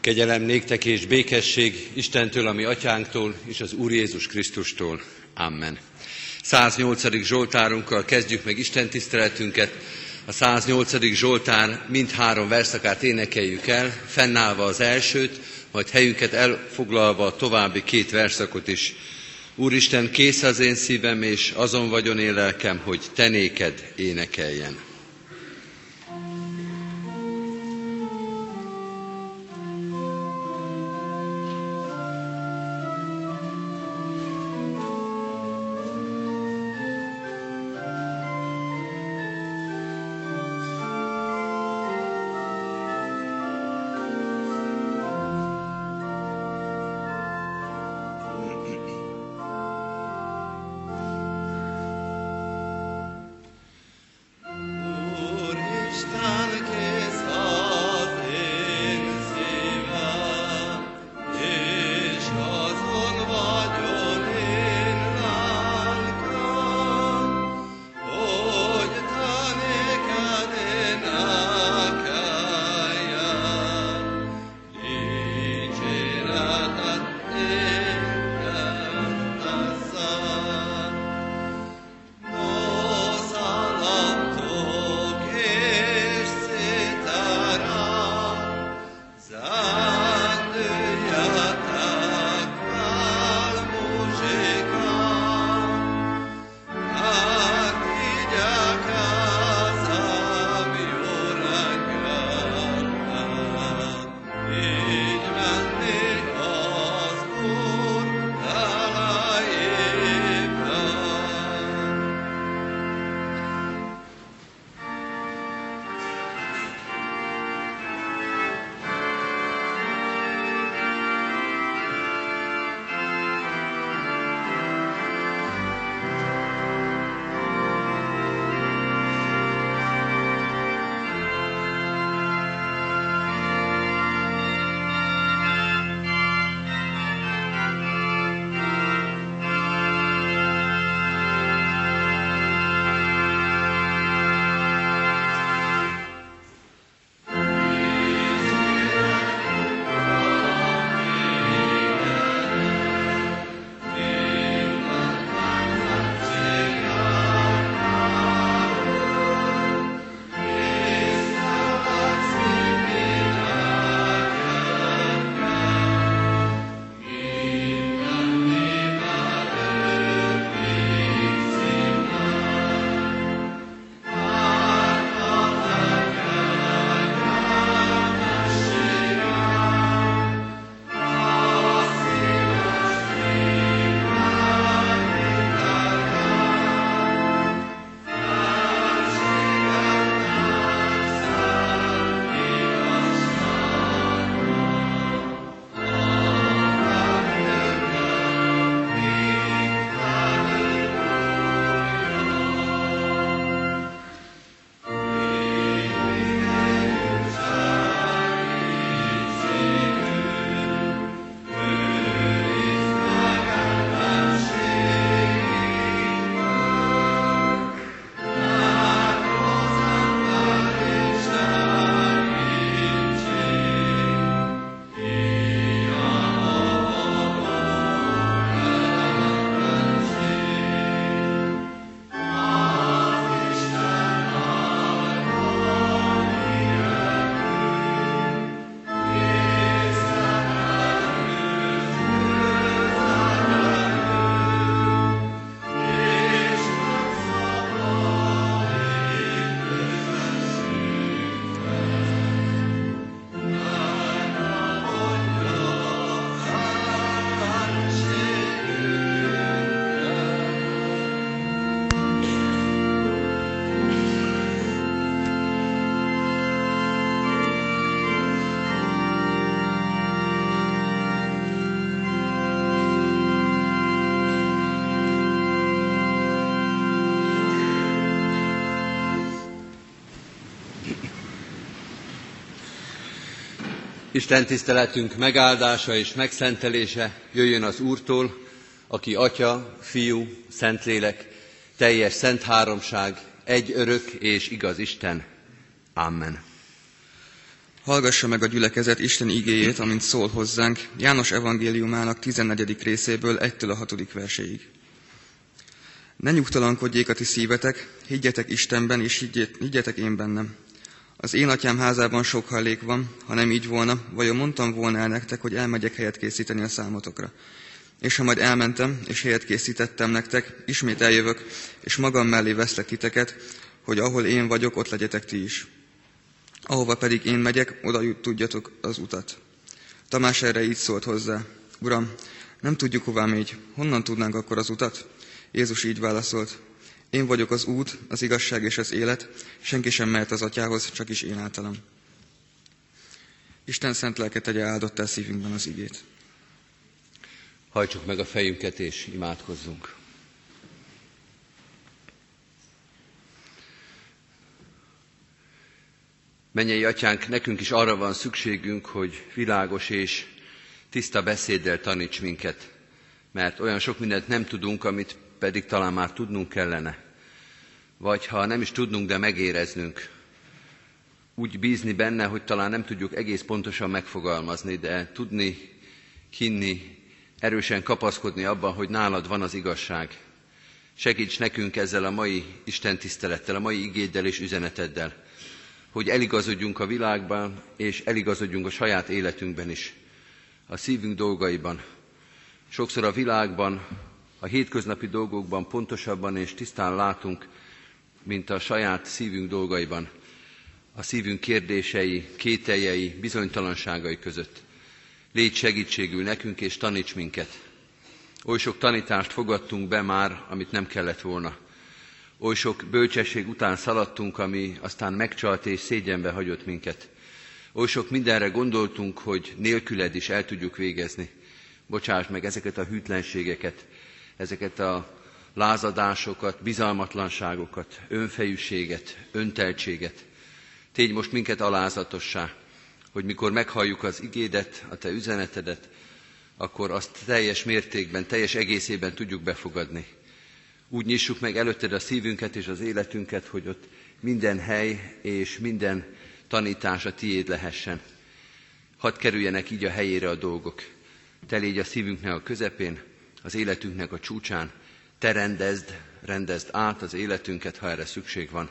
Kegyelem néktek és békesség Istentől, ami atyánktól, és az Úr Jézus Krisztustól. Amen. 108. Zsoltárunkkal kezdjük meg Isten tiszteletünket. A 108. Zsoltár mind három verszakát énekeljük el, fennállva az elsőt, majd helyünket elfoglalva a további két verszakot is. Úristen, kész az én szívem, és azon vagyon én lelkem, hogy te néked énekeljen. Isten tiszteletünk megáldása és megszentelése jöjjön az Úrtól, aki Atya, Fiú, Szentlélek, teljes szent háromság, egy örök és igaz Isten. Amen. Hallgassa meg a gyülekezet Isten igéjét, amint szól hozzánk, János evangéliumának 14. részéből 1-től a 6. verséig. Ne nyugtalankodjék a ti szívetek, higgyetek Istenben, és higgyetek én bennem. Az én atyám házában sok hallék van, ha nem így volna, vajon mondtam volna el nektek, hogy elmegyek helyet készíteni a számotokra. És ha majd elmentem, és helyet készítettem nektek, ismét eljövök, és magam mellé veszlek titeket, hogy ahol én vagyok, ott legyetek ti is. Ahova pedig én megyek, oda tudjatok az utat. Tamás erre így szólt hozzá. Uram, nem tudjuk hová megy, honnan tudnánk akkor az utat? Jézus így válaszolt. Én vagyok az út, az igazság és az élet, senki sem mehet az atyához, csak is én általam. Isten szent lelke tegye áldottá szívünkben az igét. Hajtsuk meg a fejünket és imádkozzunk. Mennyei atyánk, nekünk is arra van szükségünk, hogy világos és tiszta beszéddel taníts minket, mert olyan sok mindent nem tudunk, amit pedig talán már tudnunk kellene. Vagy ha nem is tudnunk, de megéreznünk. Úgy bízni benne, hogy talán nem tudjuk egész pontosan megfogalmazni, de tudni, hinni, erősen kapaszkodni abban, hogy nálad van az igazság. Segíts nekünk ezzel a mai Isten tisztelettel, a mai igéddel és üzeneteddel, hogy eligazodjunk a világban, és eligazodjunk a saját életünkben is, a szívünk dolgaiban. Sokszor a világban, a hétköznapi dolgokban pontosabban és tisztán látunk, mint a saját szívünk dolgaiban, a szívünk kérdései, kételjei, bizonytalanságai között. Légy segítségül nekünk, és taníts minket. Oly sok tanítást fogadtunk be már, amit nem kellett volna. Oly sok bölcsesség után szaladtunk, ami aztán megcsalt és szégyenbe hagyott minket. Oly sok mindenre gondoltunk, hogy nélküled is el tudjuk végezni. Bocsáss meg ezeket a hűtlenségeket, ezeket a lázadásokat, bizalmatlanságokat, önfejűséget, önteltséget. Tégy most minket alázatossá, hogy mikor meghalljuk az igédet, a te üzenetedet, akkor azt teljes mértékben, teljes egészében tudjuk befogadni. Úgy nyissuk meg előtted a szívünket és az életünket, hogy ott minden hely és minden tanítás a tiéd lehessen. Hadd kerüljenek így a helyére a dolgok. Te légy a szívünknek a közepén, az életünknek a csúcsán, te rendezd, rendezd át az életünket, ha erre szükség van.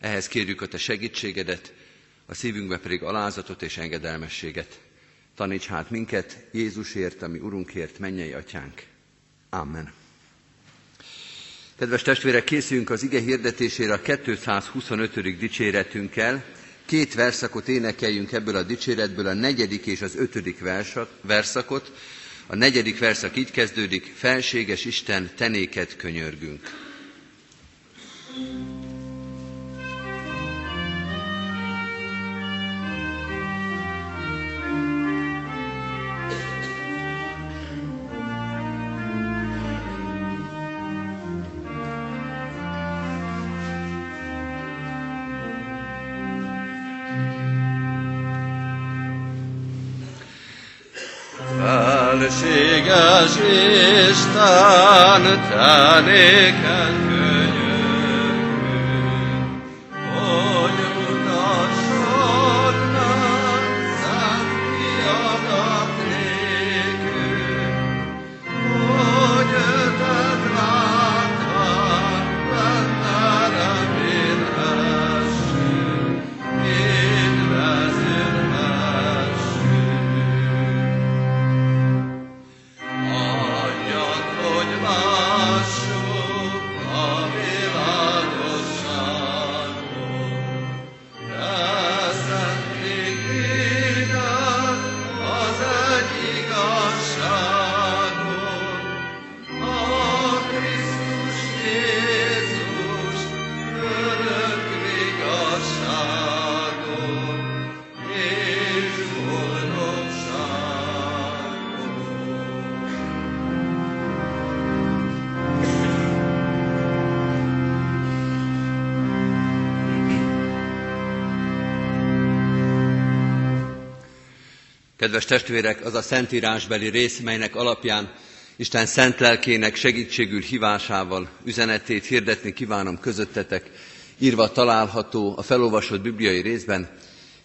Ehhez kérjük a te segítségedet, a szívünkbe pedig alázatot és engedelmességet. Taníts hát minket Jézusért, ami Urunkért, mennyei atyánk. Amen. Kedves testvérek, készüljünk az ige hirdetésére a 225. dicséretünkkel. Két verszakot énekeljünk ebből a dicséretből, a negyedik és az ötödik verszakot. A negyedik verszak így kezdődik, felséges Isten, tenéket könyörgünk. Felséges Isten, Kedves testvérek, az a szentírásbeli rész, melynek alapján Isten szent lelkének segítségül hívásával üzenetét hirdetni kívánom közöttetek, írva található a felolvasott bibliai részben,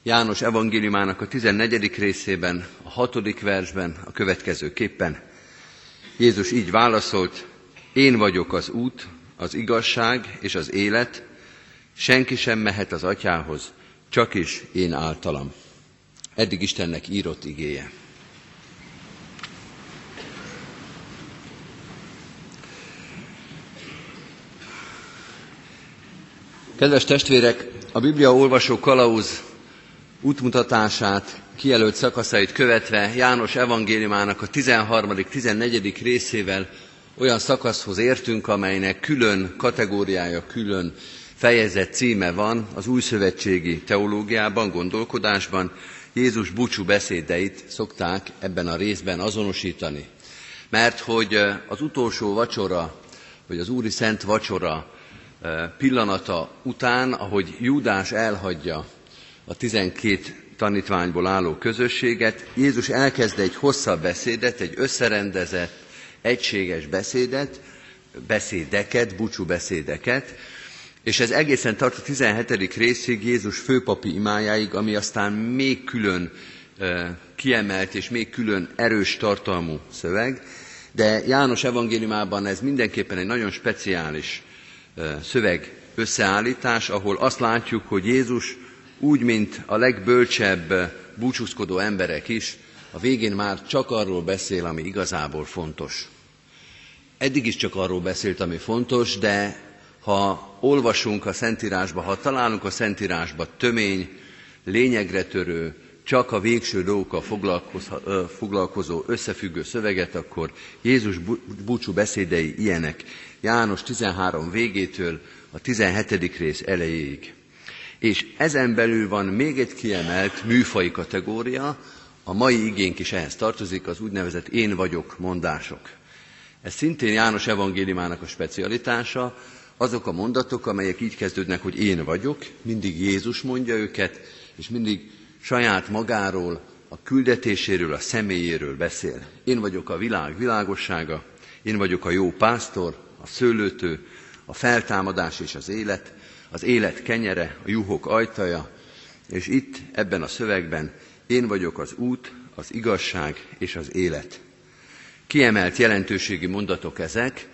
János evangéliumának a 14. részében, a 6. versben a következőképpen. Jézus így válaszolt, én vagyok az út, az igazság és az élet, senki sem mehet az atyához, csak is én általam. Eddig Istennek írott igéje. Kedves testvérek, a Biblia olvasó kalauz útmutatását, kijelölt szakaszait követve János evangéliumának a 13.-14. részével olyan szakaszhoz értünk, amelynek külön kategóriája, külön fejezet címe van az újszövetségi teológiában, gondolkodásban. Jézus búcsú beszédeit szokták ebben a részben azonosítani. Mert hogy az utolsó vacsora, vagy az Úri Szent Vacsora pillanata után, ahogy Júdás elhagyja a tizenkét tanítványból álló közösséget, Jézus elkezd egy hosszabb beszédet, egy összerendezett, egységes beszédet, beszédeket, búcsú beszédeket, és ez egészen tart a 17. részig Jézus főpapi imájáig, ami aztán még külön kiemelt és még külön erős tartalmú szöveg, de János evangéliumában ez mindenképpen egy nagyon speciális szöveg összeállítás, ahol azt látjuk, hogy Jézus úgy, mint a legbölcsebb búcsúzkodó emberek is, a végén már csak arról beszél, ami igazából fontos. Eddig is csak arról beszélt, ami fontos, de ha olvasunk a Szentírásba, ha találunk a Szentírásba tömény, lényegre törő, csak a végső dolgokkal foglalkozó összefüggő szöveget, akkor Jézus búcsú beszédei ilyenek. János 13 végétől a 17. rész elejéig. És ezen belül van még egy kiemelt műfai kategória, a mai igénk is ehhez tartozik, az úgynevezett én vagyok mondások. Ez szintén János evangéliumának a specialitása, azok a mondatok, amelyek így kezdődnek, hogy én vagyok, mindig Jézus mondja őket, és mindig saját magáról, a küldetéséről, a személyéről beszél. Én vagyok a világ világossága, én vagyok a jó pásztor, a szőlőtő, a feltámadás és az élet, az élet kenyere, a juhok ajtaja, és itt ebben a szövegben én vagyok az út, az igazság és az élet. Kiemelt jelentőségi mondatok ezek,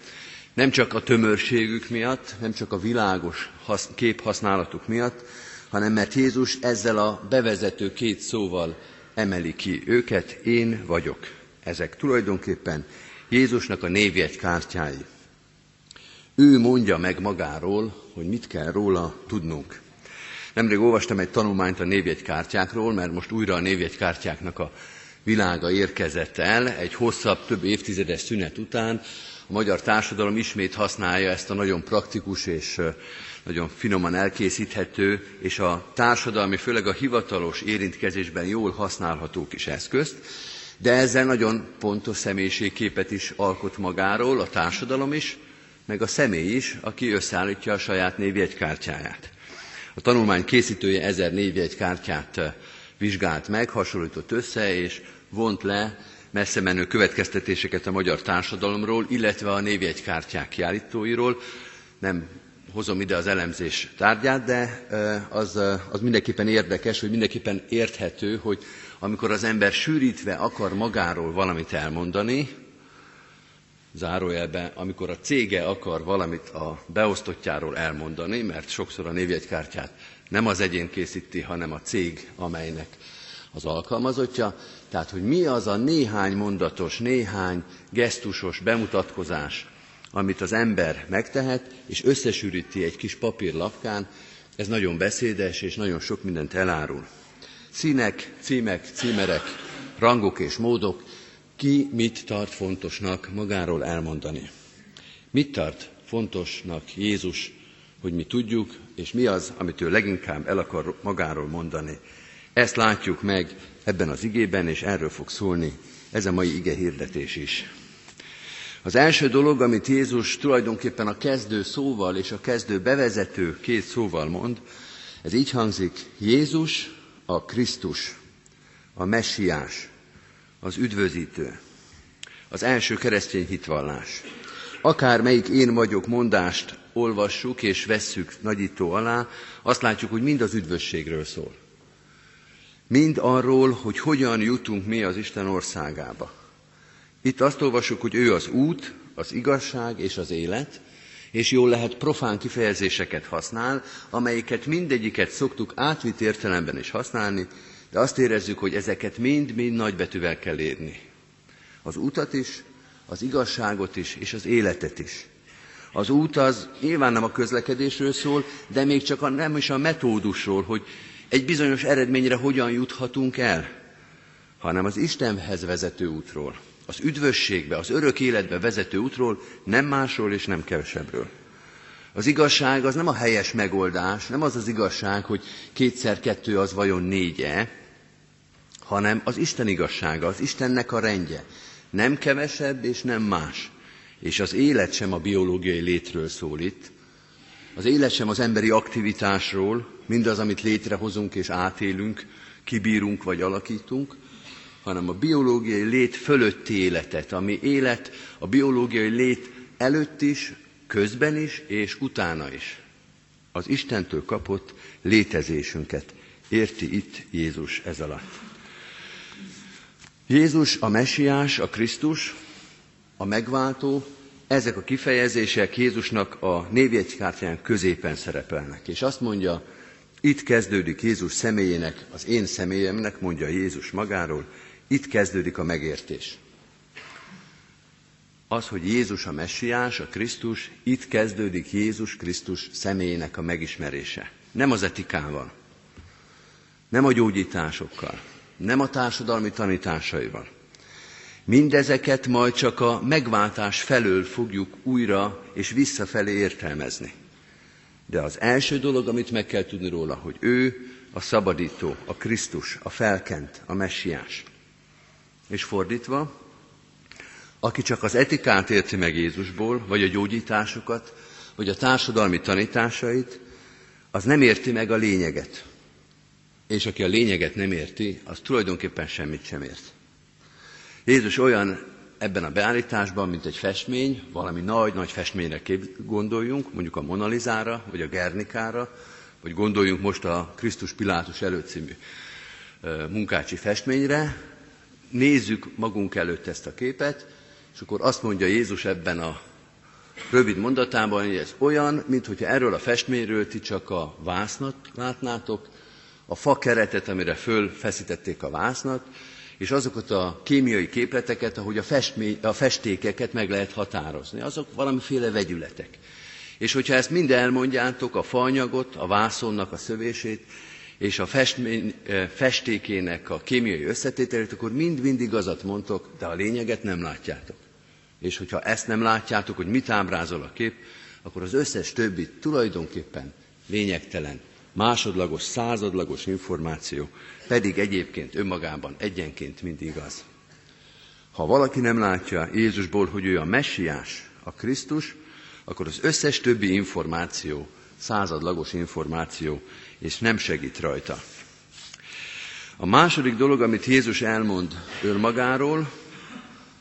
nem csak a tömörségük miatt, nem csak a világos képhasználatuk miatt, hanem mert Jézus ezzel a bevezető két szóval emeli ki őket, én vagyok. Ezek tulajdonképpen Jézusnak a névjegy kártyái. Ő mondja meg magáról, hogy mit kell róla tudnunk. Nemrég olvastam egy tanulmányt a névjegykártyákról, mert most újra a névjegykártyáknak a világa érkezett el. Egy hosszabb, több évtizedes szünet után magyar társadalom ismét használja ezt a nagyon praktikus és nagyon finoman elkészíthető, és a társadalmi, főleg a hivatalos érintkezésben jól használható kis eszközt, de ezzel nagyon pontos személyiségképet is alkot magáról a társadalom is, meg a személy is, aki összeállítja a saját névjegykártyáját. A tanulmány készítője ezer névjegykártyát vizsgált meg, hasonlított össze, és vont le messze menő következtetéseket a magyar társadalomról, illetve a névjegykártyák kiállítóiról. Nem hozom ide az elemzés tárgyát, de az, az mindenképpen érdekes, hogy mindenképpen érthető, hogy amikor az ember sűrítve akar magáról valamit elmondani, zárójelben, amikor a cége akar valamit a beosztottjáról elmondani, mert sokszor a névjegykártyát nem az egyén készíti, hanem a cég, amelynek az alkalmazottja. Tehát, hogy mi az a néhány mondatos, néhány gesztusos bemutatkozás, amit az ember megtehet, és összesűríti egy kis papírlapkán, ez nagyon beszédes, és nagyon sok mindent elárul. Színek, címek, címerek, rangok és módok, ki mit tart fontosnak magáról elmondani. Mit tart fontosnak Jézus, hogy mi tudjuk, és mi az, amit ő leginkább el akar magáról mondani. Ezt látjuk meg ebben az igében, és erről fog szólni ez a mai ige hirdetés is. Az első dolog, amit Jézus tulajdonképpen a kezdő szóval és a kezdő bevezető két szóval mond, ez így hangzik, Jézus a Krisztus, a messiás, az üdvözítő. Az első keresztény hitvallás. Akár melyik én vagyok mondást olvassuk és vesszük nagyító alá, azt látjuk, hogy mind az üdvösségről szól. Mind arról, hogy hogyan jutunk mi az Isten országába. Itt azt olvasjuk, hogy ő az út, az igazság és az élet, és jól lehet profán kifejezéseket használ, amelyeket mindegyiket szoktuk átvitt értelemben is használni, de azt érezzük, hogy ezeket mind-mind nagybetűvel kell írni. Az utat is, az igazságot is, és az életet is. Az út az nyilván nem a közlekedésről szól, de még csak a, nem is a metódusról, hogy egy bizonyos eredményre hogyan juthatunk el, hanem az Istenhez vezető útról, az üdvösségbe, az örök életbe vezető útról, nem másról és nem kevesebbről. Az igazság az nem a helyes megoldás, nem az az igazság, hogy kétszer kettő az vajon négye, hanem az Isten igazsága, az Istennek a rendje. Nem kevesebb és nem más. És az élet sem a biológiai létről szól itt. Az élet sem az emberi aktivitásról, mindaz, amit létrehozunk és átélünk, kibírunk vagy alakítunk, hanem a biológiai lét fölötti életet, ami élet a biológiai lét előtt is, közben is és utána is. Az Istentől kapott létezésünket érti itt Jézus ez alatt. Jézus a messiás, a Krisztus, a megváltó, ezek a kifejezések Jézusnak a névjegykártyán középen szerepelnek. És azt mondja, itt kezdődik Jézus személyének, az én személyemnek, mondja Jézus magáról, itt kezdődik a megértés. Az, hogy Jézus a messiás, a Krisztus, itt kezdődik Jézus Krisztus személyének a megismerése. Nem az etikával, nem a gyógyításokkal, nem a társadalmi tanításaival. Mindezeket majd csak a megváltás felől fogjuk újra és visszafelé értelmezni. De az első dolog, amit meg kell tudni róla, hogy ő a szabadító, a Krisztus, a felkent, a messiás. És fordítva, aki csak az etikát érti meg Jézusból, vagy a gyógyításokat, vagy a társadalmi tanításait, az nem érti meg a lényeget. És aki a lényeget nem érti, az tulajdonképpen semmit sem ért. Jézus olyan ebben a beállításban, mint egy festmény, valami nagy-nagy festményre kép gondoljunk, mondjuk a Monalizára, vagy a Gernikára, vagy gondoljunk most a Krisztus Pilátus előtt című munkácsi festményre, nézzük magunk előtt ezt a képet, és akkor azt mondja Jézus ebben a rövid mondatában, hogy ez olyan, mintha erről a festményről ti csak a vásznat látnátok, a fa keretet, amire fölfeszítették a vásznat, és azokat a kémiai képleteket, ahogy a, festmény, a festékeket meg lehet határozni. Azok valamiféle vegyületek. És hogyha ezt mind elmondjátok, a faanyagot, a vászonnak a szövését, és a festmény, eh, festékének a kémiai összetételét, akkor mind-mind igazat mondtok, de a lényeget nem látjátok. És hogyha ezt nem látjátok, hogy mit ábrázol a kép, akkor az összes többi tulajdonképpen lényegtelen, másodlagos, századlagos információ, pedig egyébként önmagában egyenként mind igaz. Ha valaki nem látja Jézusból, hogy ő a messiás, a Krisztus, akkor az összes többi információ, századlagos információ, és nem segít rajta. A második dolog, amit Jézus elmond önmagáról,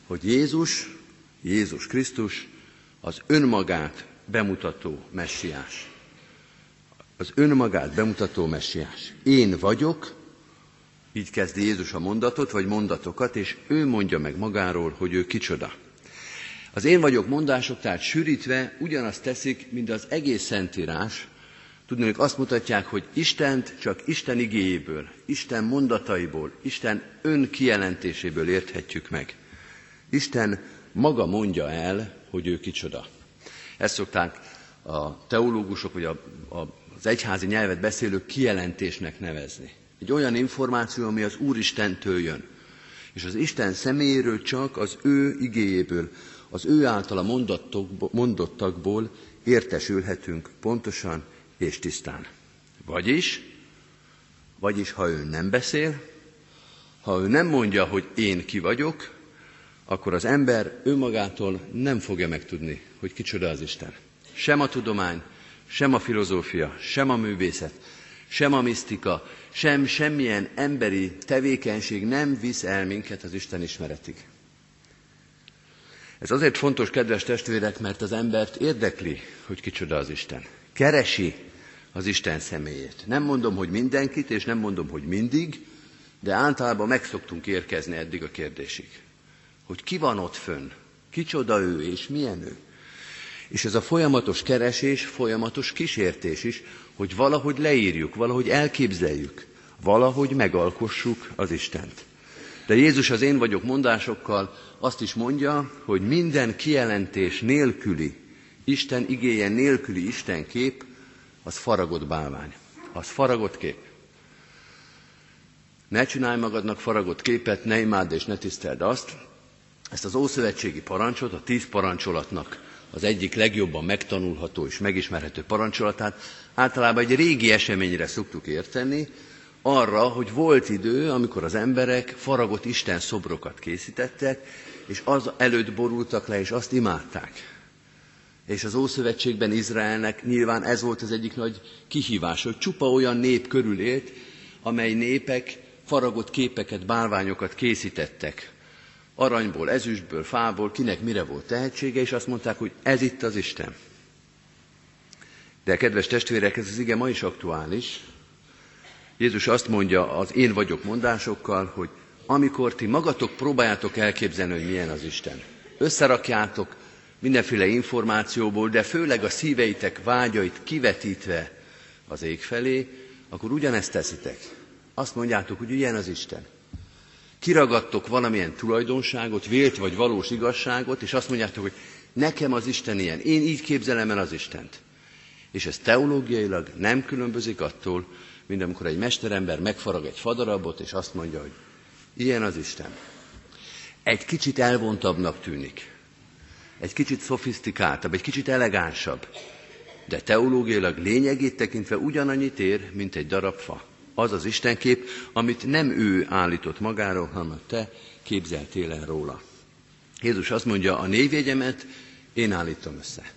hogy Jézus, Jézus Krisztus az önmagát bemutató messiás az önmagát bemutató messiás. Én vagyok, így kezdi Jézus a mondatot, vagy mondatokat, és ő mondja meg magáról, hogy ő kicsoda. Az én vagyok mondások, tehát sűrítve ugyanazt teszik, mint az egész Szentírás. Tudnék, azt mutatják, hogy Istent csak Isten igéjéből, Isten mondataiból, Isten ön kijelentéséből érthetjük meg. Isten maga mondja el, hogy ő kicsoda. Ezt szokták a teológusok, vagy a, a az egyházi nyelvet beszélők kijelentésnek nevezni. Egy olyan információ, ami az Úristentől jön. És az Isten személyéről csak az ő igéjéből, az ő általa mondottakból értesülhetünk pontosan és tisztán. Vagyis, vagyis ha ő nem beszél, ha ő nem mondja, hogy én ki vagyok, akkor az ember önmagától nem fogja megtudni, hogy kicsoda az Isten. Sem a tudomány, sem a filozófia, sem a művészet, sem a misztika, sem semmilyen emberi tevékenység nem visz el minket az Isten ismeretig. Ez azért fontos, kedves testvérek, mert az embert érdekli, hogy kicsoda az Isten. Keresi az Isten személyét. Nem mondom, hogy mindenkit, és nem mondom, hogy mindig, De általában meg szoktunk érkezni eddig a kérdésig, hogy ki van ott fönn, kicsoda ő és milyen ő. És ez a folyamatos keresés, folyamatos kísértés is, hogy valahogy leírjuk, valahogy elképzeljük, valahogy megalkossuk az Istent. De Jézus az én vagyok mondásokkal azt is mondja, hogy minden kijelentés nélküli, Isten igéje nélküli Isten kép, az faragott bálvány, az faragott kép. Ne csinálj magadnak faragott képet, ne imádd és ne tiszteld azt. Ezt az ószövetségi parancsot, a tíz parancsolatnak az egyik legjobban megtanulható és megismerhető parancsolatát általában egy régi eseményre szoktuk érteni, arra, hogy volt idő, amikor az emberek faragott Isten szobrokat készítettek, és az előtt borultak le, és azt imádták. És az Ószövetségben Izraelnek nyilván ez volt az egyik nagy kihívás, hogy csupa olyan nép körül élt, amely népek faragott képeket, bálványokat készítettek. Aranyból, ezüstből, fából, kinek mire volt tehetsége, és azt mondták, hogy ez itt az Isten. De kedves testvérek, ez az ige ma is aktuális, Jézus azt mondja az én vagyok mondásokkal, hogy amikor ti magatok próbáljátok elképzelni, hogy milyen az Isten, összerakjátok mindenféle információból, de főleg a szíveitek vágyait kivetítve az ég felé, akkor ugyanezt teszitek. Azt mondjátok, hogy ilyen az Isten. Kiragadtok valamilyen tulajdonságot, vélt vagy valós igazságot, és azt mondjátok, hogy nekem az Isten ilyen, én így képzelem el az Istent. És ez teológiailag nem különbözik attól, mint amikor egy mesterember megfarag egy fadarabot, és azt mondja, hogy ilyen az Isten. Egy kicsit elvontabbnak tűnik, egy kicsit szofisztikáltabb, egy kicsit elegánsabb, de teológiailag lényegét tekintve ugyanannyit ér, mint egy darab fa. Az az Istenkép, amit nem ő állított magáról, hanem te képzeltél el róla. Jézus azt mondja, a névjegyemet én állítom össze.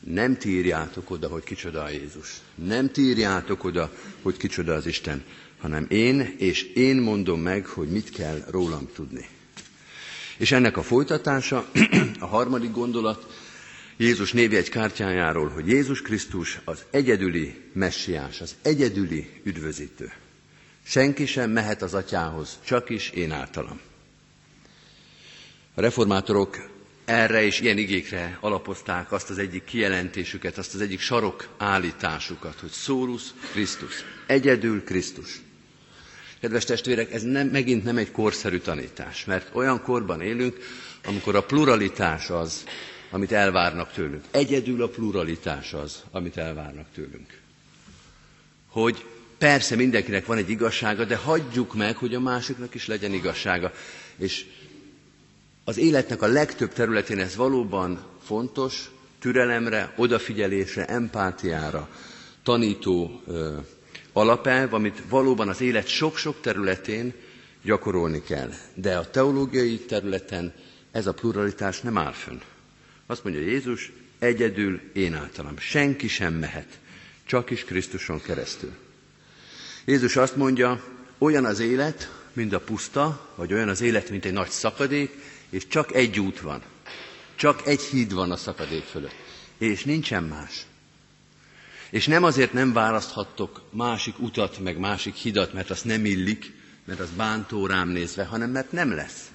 Nem tírjátok oda, hogy kicsoda a Jézus. Nem tírjátok oda, hogy kicsoda az Isten, hanem én, és én mondom meg, hogy mit kell rólam tudni. És ennek a folytatása, a harmadik gondolat, Jézus névjegy kártyájáról, hogy Jézus Krisztus az egyedüli messiás, az egyedüli üdvözítő. Senki sem mehet az atyához, csak is én általam. A reformátorok erre és ilyen igékre alapozták azt az egyik kijelentésüket, azt az egyik sarok állításukat, hogy Szórus Krisztus, egyedül Krisztus. Kedves testvérek, ez nem, megint nem egy korszerű tanítás, mert olyan korban élünk, amikor a pluralitás az, amit elvárnak tőlünk. Egyedül a pluralitás az, amit elvárnak tőlünk. Hogy persze mindenkinek van egy igazsága, de hagyjuk meg, hogy a másiknak is legyen igazsága. És az életnek a legtöbb területén ez valóban fontos, türelemre, odafigyelésre, empátiára tanító ö, alapelv, amit valóban az élet sok-sok területén gyakorolni kell. De a teológiai területen ez a pluralitás nem áll fönn. Azt mondja Jézus, egyedül én általam. Senki sem mehet, csak is Krisztuson keresztül. Jézus azt mondja, olyan az élet, mint a puszta, vagy olyan az élet, mint egy nagy szakadék, és csak egy út van. Csak egy híd van a szakadék fölött. És nincsen más. És nem azért nem választhattok másik utat, meg másik hidat, mert az nem illik, mert az bántó rám nézve, hanem mert nem lesz.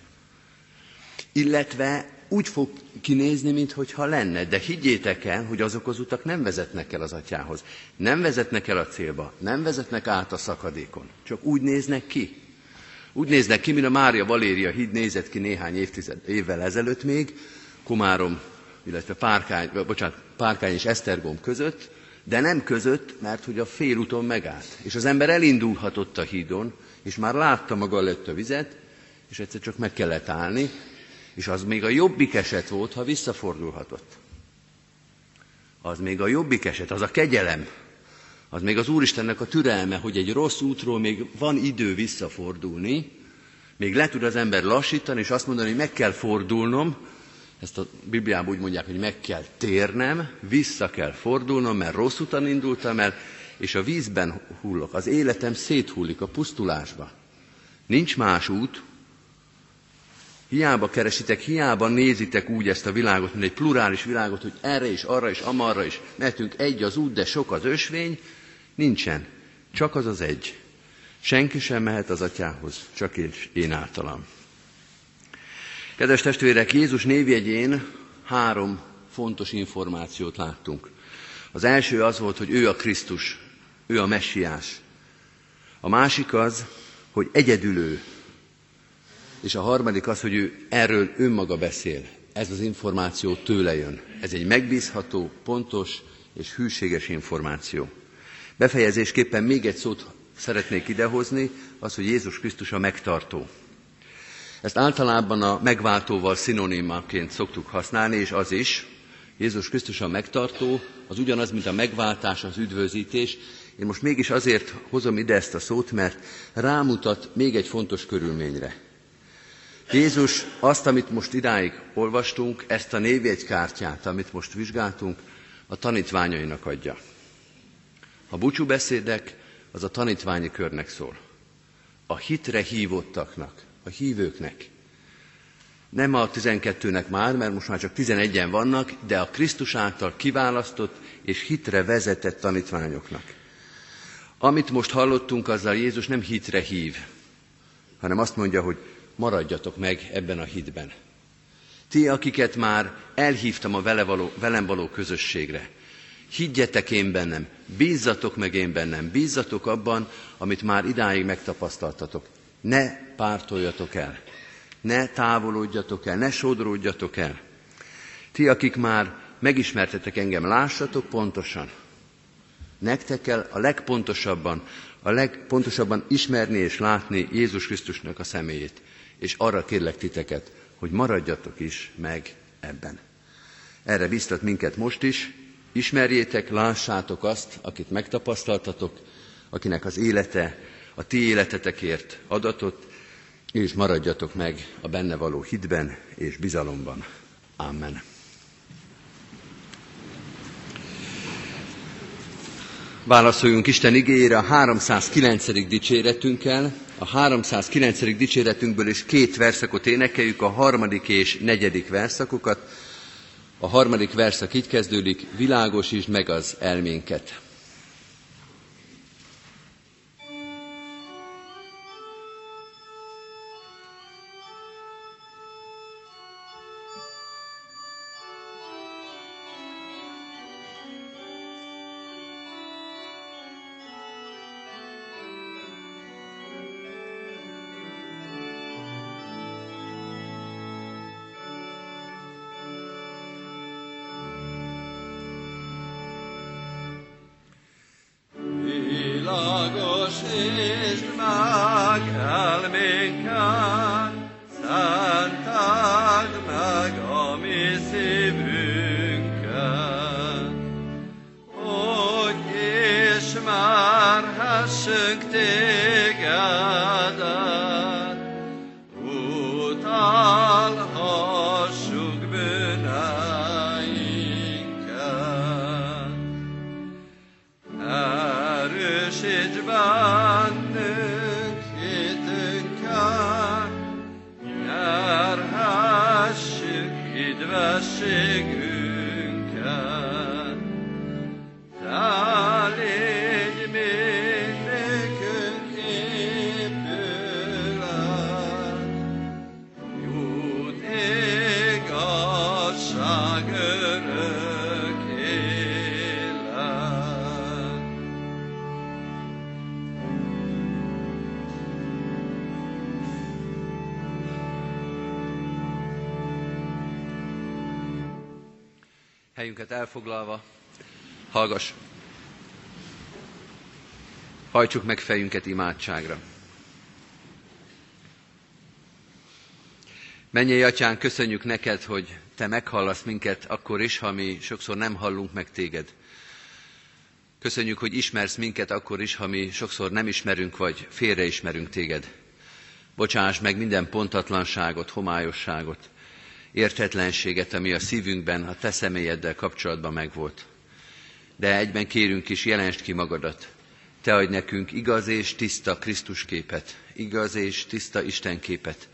Illetve úgy fog kinézni, mintha lenne, de higgyétek el, hogy azok az utak nem vezetnek el az atyához. Nem vezetnek el a célba, nem vezetnek át a szakadékon, csak úgy néznek ki. Úgy néznek ki, mint a Mária Valéria híd nézett ki néhány évtized, évvel ezelőtt még, Komárom, illetve Párkány, bocsánat, Párkány és Esztergom között, de nem között, mert hogy a félúton megállt. És az ember elindulhatott a hídon, és már látta maga előtt a vizet, és egyszer csak meg kellett állni, és az még a jobbik eset volt, ha visszafordulhatott. Az még a jobbik eset, az a kegyelem, az még az Úristennek a türelme, hogy egy rossz útról még van idő visszafordulni, még le tud az ember lassítani, és azt mondani, hogy meg kell fordulnom, ezt a Bibliában úgy mondják, hogy meg kell térnem, vissza kell fordulnom, mert rossz utan indultam el, és a vízben hullok, az életem széthullik a pusztulásba. Nincs más út, hiába keresitek, hiába nézitek úgy ezt a világot, mint egy plurális világot, hogy erre is, arra is, amarra is mehetünk egy az út, de sok az ösvény, Nincsen. Csak az az egy. Senki sem mehet az atyához, csak én általam. Kedves testvérek, Jézus névjegyén három fontos információt láttunk. Az első az volt, hogy ő a Krisztus, ő a messiás. A másik az, hogy egyedül ő. És a harmadik az, hogy ő erről önmaga beszél. Ez az információ tőle jön. Ez egy megbízható, pontos és hűséges információ. Befejezésképpen még egy szót szeretnék idehozni, az, hogy Jézus Krisztus a megtartó. Ezt általában a megváltóval szinonimaként szoktuk használni, és az is, Jézus Krisztus a megtartó, az ugyanaz, mint a megváltás, az üdvözítés. Én most mégis azért hozom ide ezt a szót, mert rámutat még egy fontos körülményre. Jézus azt, amit most idáig olvastunk, ezt a névjegykártyát, amit most vizsgáltunk, a tanítványainak adja. A búcsú beszédek az a tanítványi körnek szól. A hitre hívottaknak, a hívőknek. Nem a 12-nek már, mert most már csak 11-en vannak, de a Krisztus által kiválasztott és hitre vezetett tanítványoknak. Amit most hallottunk, azzal Jézus nem hitre hív, hanem azt mondja, hogy maradjatok meg ebben a hitben. Ti, akiket már elhívtam a vele való, velem való közösségre, higgyetek én bennem, bízzatok meg én bennem, bízzatok abban, amit már idáig megtapasztaltatok. Ne pártoljatok el, ne távolodjatok el, ne sodródjatok el. Ti, akik már megismertetek engem, lássatok pontosan. Nektek kell a legpontosabban, a legpontosabban ismerni és látni Jézus Krisztusnak a személyét. És arra kérlek titeket, hogy maradjatok is meg ebben. Erre biztat minket most is, ismerjétek, lássátok azt, akit megtapasztaltatok, akinek az élete a ti életetekért adatot, és maradjatok meg a benne való hitben és bizalomban. Amen. Válaszoljunk Isten igényére a 309. dicséretünkkel. A 309. dicséretünkből is két verszakot énekeljük, a harmadik és negyedik verszakokat. A harmadik verszak így kezdődik, világosítsd meg az elménket. Stay. Elfoglalva, hallgass, hajtsuk meg fejünket imádságra. Menjél, Atyán, köszönjük neked, hogy Te meghallasz minket akkor is, ha mi sokszor nem hallunk meg Téged. Köszönjük, hogy ismersz minket akkor is, ha mi sokszor nem ismerünk, vagy félreismerünk Téged. Bocsáss meg minden pontatlanságot, homályosságot, értetlenséget, ami a szívünkben, a Te személyeddel kapcsolatban megvolt. De egyben kérünk is, jelensd ki magadat. Te adj nekünk igaz és tiszta Krisztus képet, igaz és tiszta Isten képet.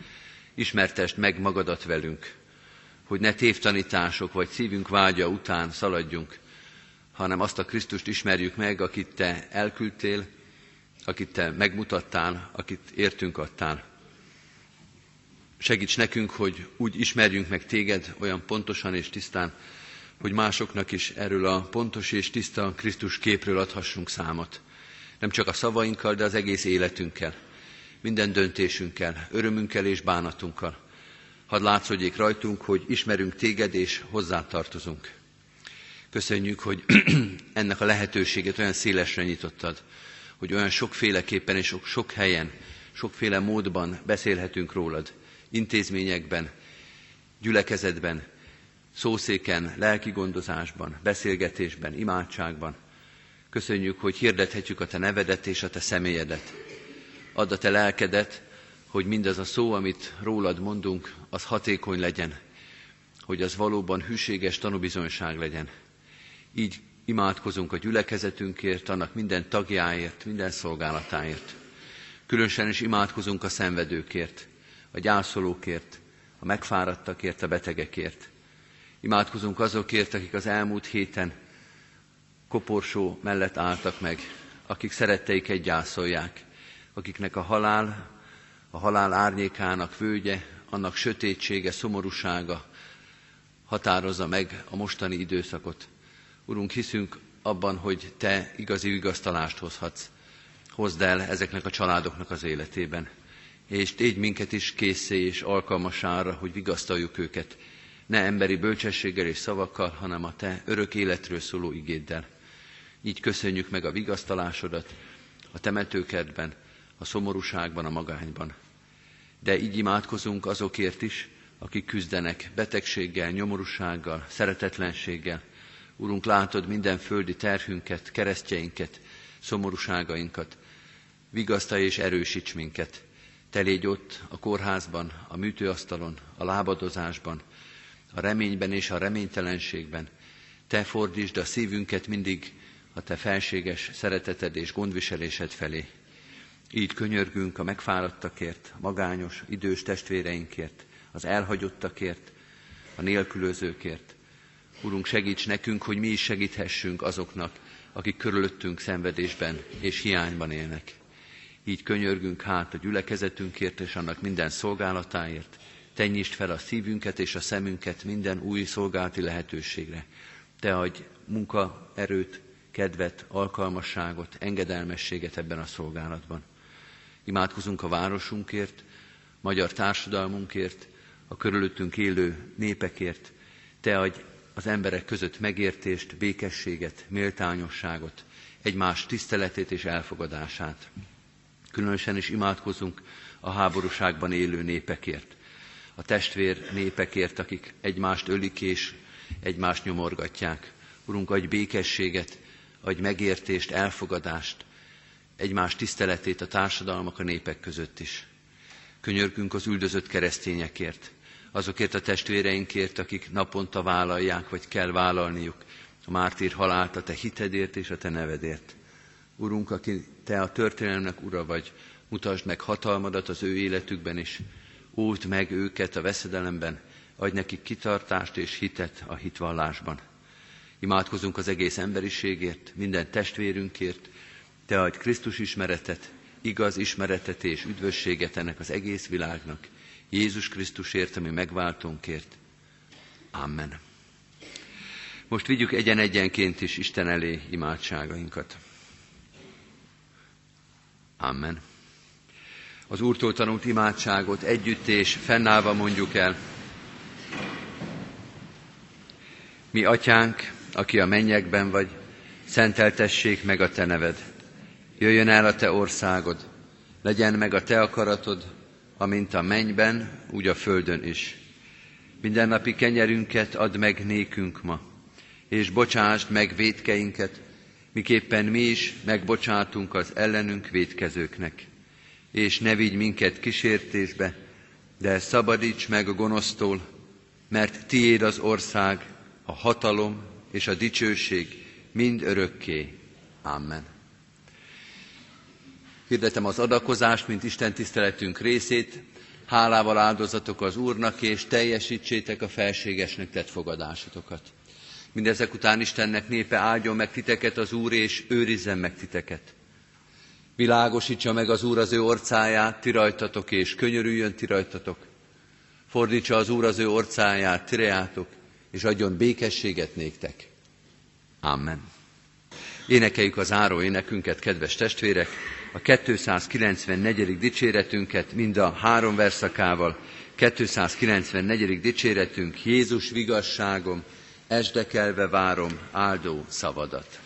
Ismertest meg magadat velünk, hogy ne tévtanítások vagy szívünk vágya után szaladjunk, hanem azt a Krisztust ismerjük meg, akit Te elküldtél, akit Te megmutattál, akit értünk adtál. Segíts nekünk, hogy úgy ismerjünk meg Téged olyan pontosan és tisztán, hogy másoknak is erről a pontos és tiszta Krisztus képről adhassunk számot. Nem csak a szavainkkal, de az egész életünkkel, minden döntésünkkel, örömünkkel és bánatunkkal. Hadd látszódjék rajtunk, hogy ismerünk Téged és hozzátartozunk. Köszönjük, hogy ennek a lehetőséget olyan szélesre nyitottad, hogy olyan sokféleképpen és sok, sok helyen, sokféle módban beszélhetünk rólad, intézményekben, gyülekezetben, szószéken, lelki gondozásban, beszélgetésben, imádságban. Köszönjük, hogy hirdethetjük a Te nevedet és a Te személyedet. Add a Te lelkedet, hogy mindaz a szó, amit rólad mondunk, az hatékony legyen, hogy az valóban hűséges tanúbizonyság legyen. Így imádkozunk a gyülekezetünkért, annak minden tagjáért, minden szolgálatáért. Különösen is imádkozunk a szenvedőkért, a gyászolókért, a megfáradtakért, a betegekért. Imádkozunk azokért, akik az elmúlt héten koporsó mellett álltak meg, akik szeretteiket gyászolják, akiknek a halál, a halál árnyékának völgye, annak sötétsége, szomorúsága határozza meg a mostani időszakot. Urunk, hiszünk abban, hogy Te igazi vigasztalást hozhatsz. Hozd el ezeknek a családoknak az életében. És tégy minket is készé és alkalmasára, hogy vigasztaljuk őket. Ne emberi bölcsességgel és szavakkal, hanem a Te örök életről szóló igéddel. Így köszönjük meg a vigasztalásodat a temetőkertben, a szomorúságban, a magányban. De így imádkozunk azokért is, akik küzdenek betegséggel, nyomorúsággal, szeretetlenséggel, Urunk, látod minden földi terhünket, keresztjeinket, szomorúságainkat. Vigasztalj és erősíts minket. Te légy ott a kórházban, a műtőasztalon, a lábadozásban, a reményben és a reménytelenségben. Te fordítsd a szívünket mindig a Te felséges szereteted és gondviselésed felé. Így könyörgünk a megfáradtakért, a magányos, idős testvéreinkért, az elhagyottakért, a nélkülözőkért, Urunk, segíts nekünk, hogy mi is segíthessünk azoknak, akik körülöttünk szenvedésben és hiányban élnek. Így könyörgünk hát a gyülekezetünkért és annak minden szolgálatáért. Te nyisd fel a szívünket és a szemünket minden új szolgálati lehetőségre. Te adj munkaerőt, kedvet, alkalmasságot, engedelmességet ebben a szolgálatban. Imádkozunk a városunkért, magyar társadalmunkért, a körülöttünk élő népekért. Te adj az emberek között megértést, békességet, méltányosságot, egymás tiszteletét és elfogadását. Különösen is imádkozunk a háborúságban élő népekért, a testvér népekért, akik egymást ölik és egymást nyomorgatják. Urunk, adj békességet, adj megértést, elfogadást, egymás tiszteletét a társadalmak, a népek között is. Könyörgünk az üldözött keresztényekért, azokért a testvéreinkért, akik naponta vállalják, vagy kell vállalniuk a mártír halált a Te hitedért és a Te nevedért. Urunk, aki Te a történelemnek ura vagy, mutasd meg hatalmadat az ő életükben is, óvd meg őket a veszedelemben, adj nekik kitartást és hitet a hitvallásban. Imádkozunk az egész emberiségért, minden testvérünkért, Te adj Krisztus ismeretet, igaz ismeretet és üdvösséget ennek az egész világnak, Jézus Krisztusért, ami megváltónkért. Amen. Most vigyük egyen-egyenként is Isten elé imádságainkat. Amen. Az Úrtól tanult imádságot együtt és fennállva mondjuk el. Mi atyánk, aki a mennyekben vagy, szenteltessék meg a te neved. Jöjjön el a te országod, legyen meg a te akaratod, amint a mennyben, úgy a földön is. Mindennapi kenyerünket add meg nékünk ma, és bocsásd meg védkeinket, miképpen mi is megbocsátunk az ellenünk védkezőknek. És ne vigy minket kísértésbe, de szabadíts meg a gonosztól, mert tiéd az ország, a hatalom és a dicsőség mind örökké. Amen. Hirdetem az adakozást, mint Isten tiszteletünk részét. Hálával áldozatok az Úrnak, és teljesítsétek a felségesnek tett fogadásotokat. Mindezek után Istennek népe áldjon meg titeket az Úr, és őrizzen meg titeket. Világosítsa meg az Úr az ő orcáját, ti rajtatok, és könyörüljön ti rajtatok. Fordítsa az Úr az ő orcáját, ti reátok, és adjon békességet néktek. Amen. Énekeljük az áró énekünket, kedves testvérek, a 294. dicséretünket mind a három verszakával. 294. dicséretünk Jézus vigasságom, esdekelve várom áldó szavadat.